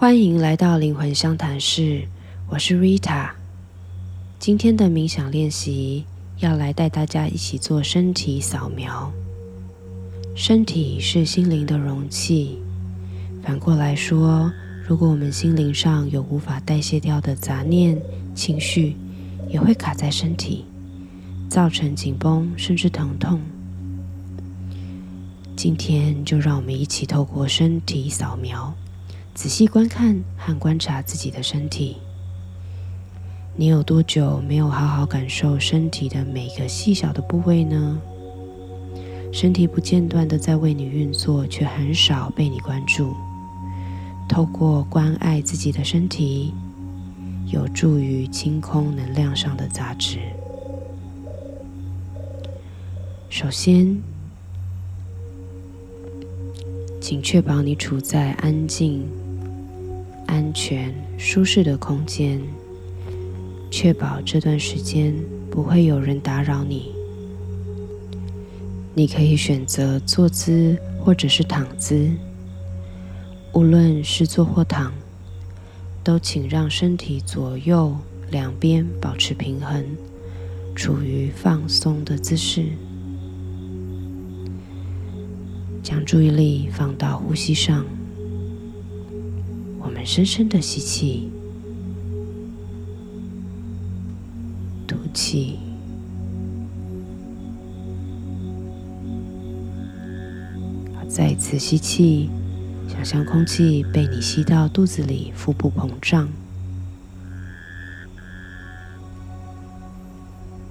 欢迎来到灵魂相谈室，我是 Rita。今天的冥想练习要来带大家一起做身体扫描。身体是心灵的容器，反过来说，如果我们心灵上有无法代谢掉的杂念、情绪，也会卡在身体，造成紧绷甚至疼痛。今天就让我们一起透过身体扫描。仔细观看和观察自己的身体，你有多久没有好好感受身体的每个细小的部位呢？身体不间断的在为你运作，却很少被你关注。透过关爱自己的身体，有助于清空能量上的杂质。首先，请确保你处在安静。安全、舒适的空间，确保这段时间不会有人打扰你。你可以选择坐姿或者是躺姿，无论是坐或躺，都请让身体左右两边保持平衡，处于放松的姿势，将注意力放到呼吸上。深深的吸气，吐气。再一次吸气，想象空气被你吸到肚子里，腹部膨胀。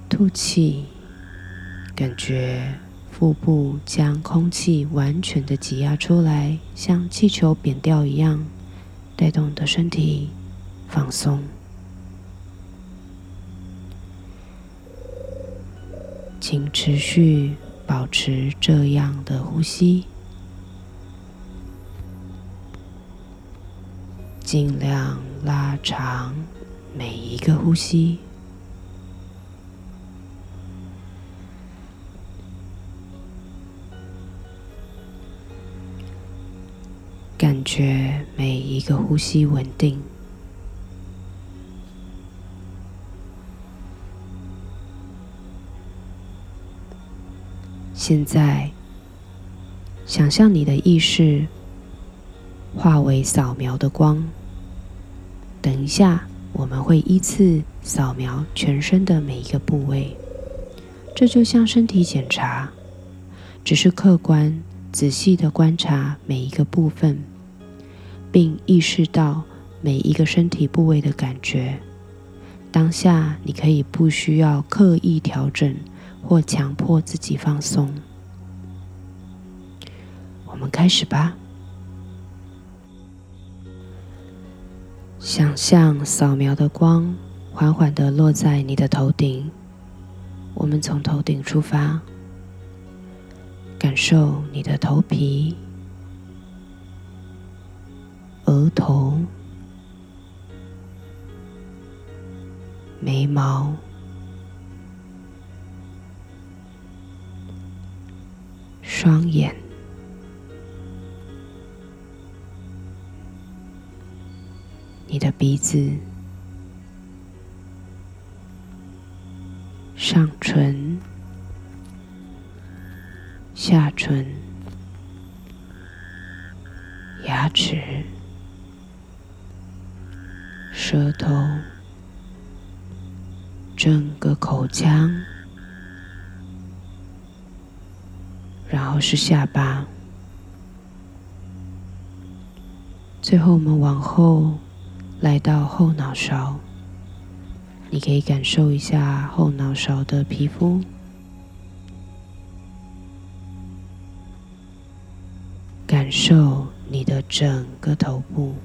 吐气，感觉腹部将空气完全的挤压出来，像气球扁掉一样。带动你的身体放松，请持续保持这样的呼吸，尽量拉长每一个呼吸。感觉每一个呼吸稳定。现在，想象你的意识化为扫描的光。等一下，我们会依次扫描全身的每一个部位。这就像身体检查，只是客观。仔细的观察每一个部分，并意识到每一个身体部位的感觉。当下，你可以不需要刻意调整或强迫自己放松。我们开始吧。想象扫描的光缓缓的落在你的头顶。我们从头顶出发。感受你的头皮、额头、眉毛、双眼、你的鼻子、上唇。牙齿、舌头、整个口腔，然后是下巴，最后我们往后来到后脑勺，你可以感受一下后脑勺的皮肤。感受你的整个头部。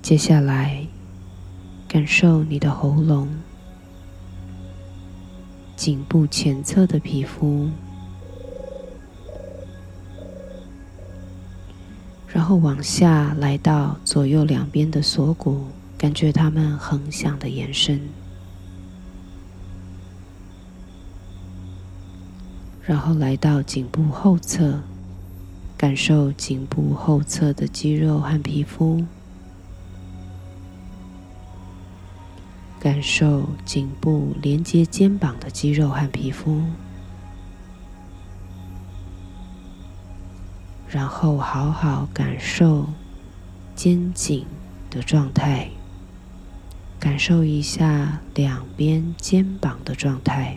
接下来，感受你的喉咙、颈部前侧的皮肤。然后往下来到左右两边的锁骨、感觉它们横向的延伸，然后来到颈部后侧，感受颈部后侧的肌肉和皮肤。感受颈部连接肩膀的肌肉和皮肤，然后好好感受肩颈的状态，感受一下两边肩膀的状态。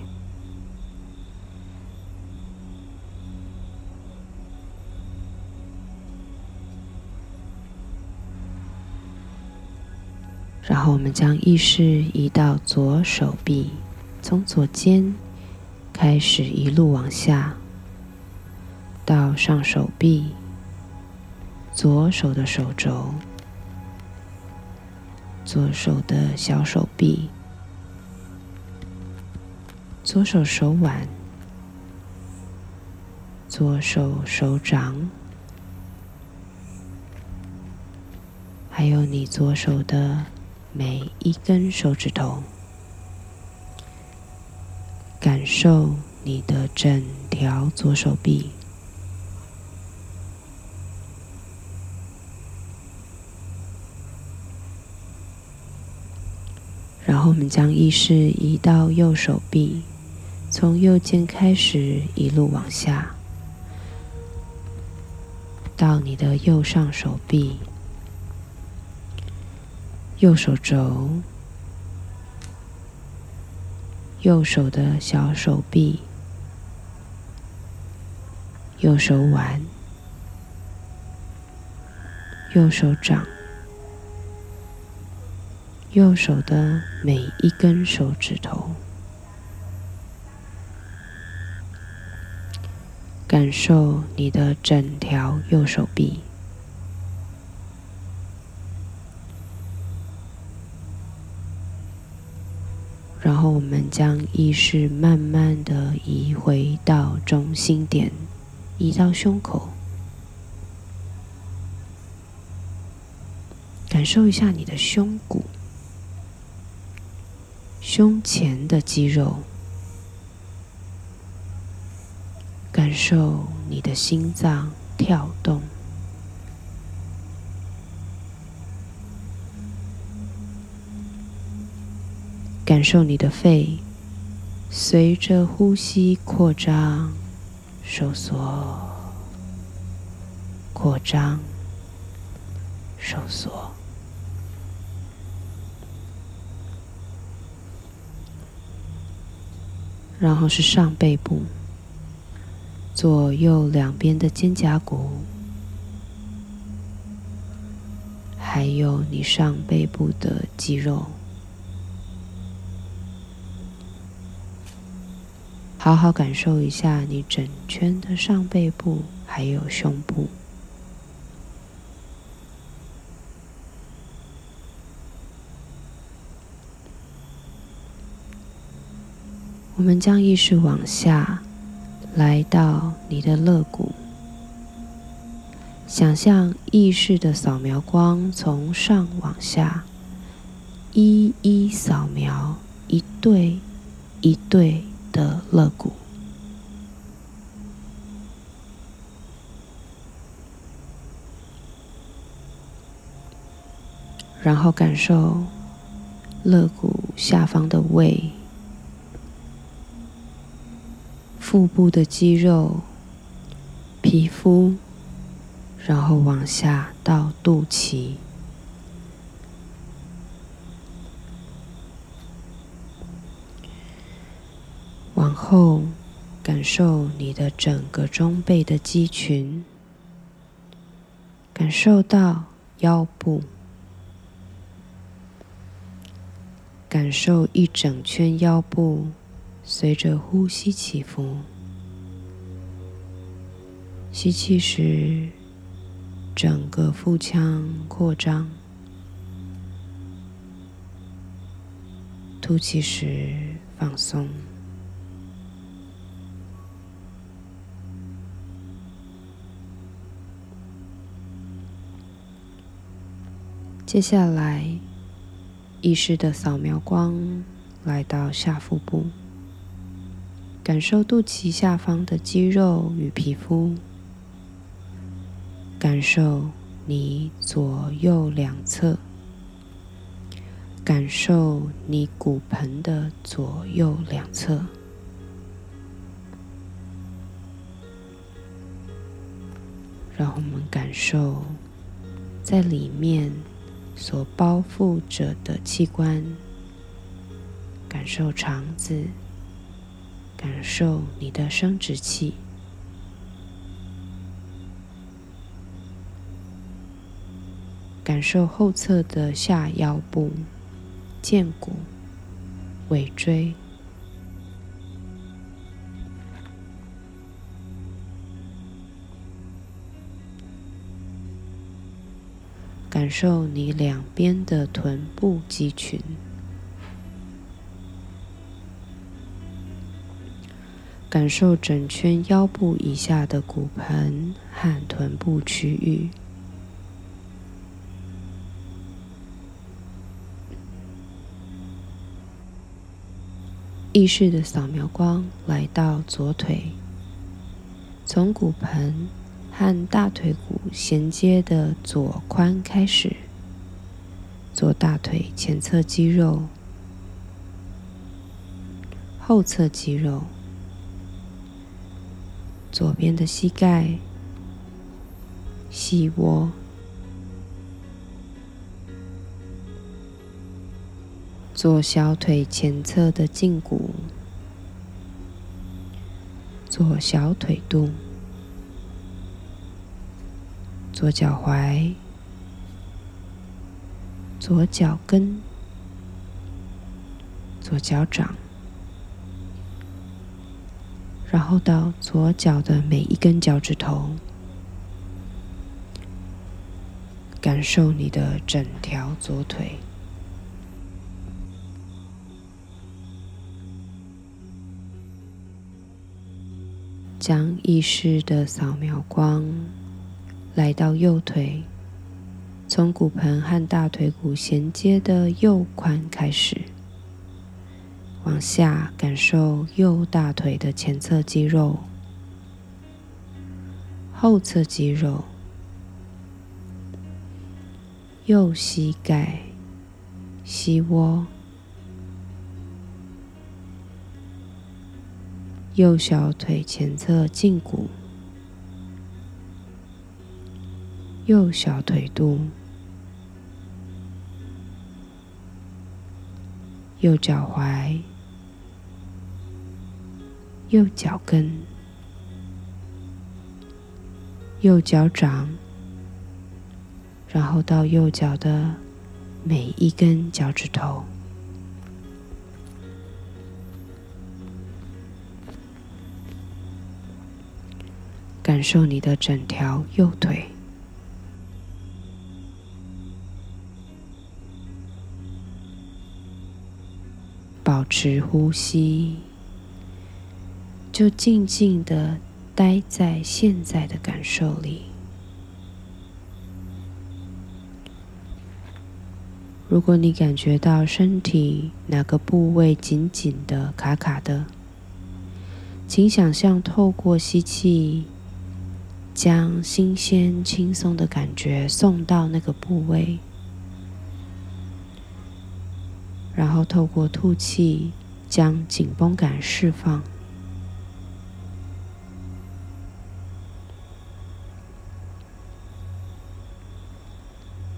然后我们将意识移到左手臂，从左肩开始一路往下，到上手臂，左手的手肘，左手的小手臂，左手手腕，左手手掌，还有你左手的。每一根手指头，感受你的整条左手臂，然后我们将意识移到右手臂，从右肩开始一路往下，到你的右上手臂。右手肘，右手的小手臂，右手腕，右手掌，右手的每一根手指头，感受你的整条右手臂。然后我们将意识慢慢的移回到中心点，移到胸口，感受一下你的胸骨、胸前的肌肉，感受你的心脏跳动。感受你的肺随着呼吸扩张、收缩、扩张、收缩，然后是上背部，左右两边的肩胛骨，还有你上背部的肌肉。好好感受一下你整圈的上背部，还有胸部。我们将意识往下，来到你的肋骨，想象意识的扫描光从上往下，一一扫描一对一对。的肋骨，然后感受肋骨下方的胃、腹部的肌肉、皮肤，然后往下到肚脐。往后，感受你的整个中背的肌群，感受到腰部，感受一整圈腰部随着呼吸起伏。吸气时，整个腹腔扩张；吐气时，放松。接下来，意识的扫描光来到下腹部，感受肚脐下方的肌肉与皮肤，感受你左右两侧，感受你骨盆的左右两侧。让我们感受在里面所包覆着的器官，感受肠子，感受你的生殖器，感受后侧的下腰部、剑骨、尾椎。感受你两边的臀部肌群，感受整圈腰部以下的骨盆和臀部区域。意识的扫描光来到左腿，从骨盆。和大腿骨衔接的左髋开始，左大腿前侧肌肉、后侧肌肉、左边的膝盖、膝窝、左小腿前侧的胫骨、左小腿肚。左脚踝、左脚跟、左脚掌，然后到左脚的每一根脚趾头，感受你的整条左腿，将意识的扫描光。来到右腿，从骨盆和大腿骨衔接的右髋开始，往下感受右大腿的前侧肌肉、后侧肌肉、右膝盖、膝窝、右小腿前侧胫骨。右小腿肚、右脚踝、右脚跟、右脚掌，然后到右脚的每一根脚趾头，感受你的整条右腿。保持呼吸，就静静的待在现在的感受里。如果你感觉到身体哪个部位紧紧的、卡卡的，请想象透过吸气，将新鲜、轻松的感觉送到那个部位。然后透过吐气，将紧绷感释放，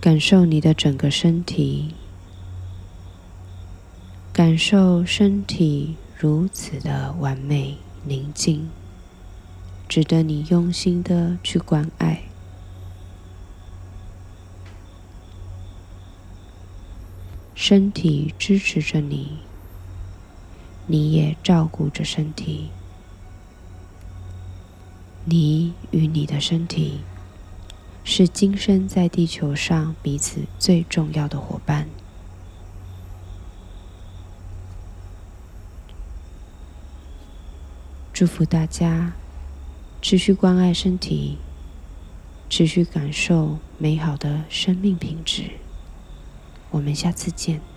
感受你的整个身体，感受身体如此的完美宁静，值得你用心的去关爱。身体支持着你，你也照顾着身体。你与你的身体是今生在地球上彼此最重要的伙伴。祝福大家持续关爱身体，持续感受美好的生命品质。我们下次见。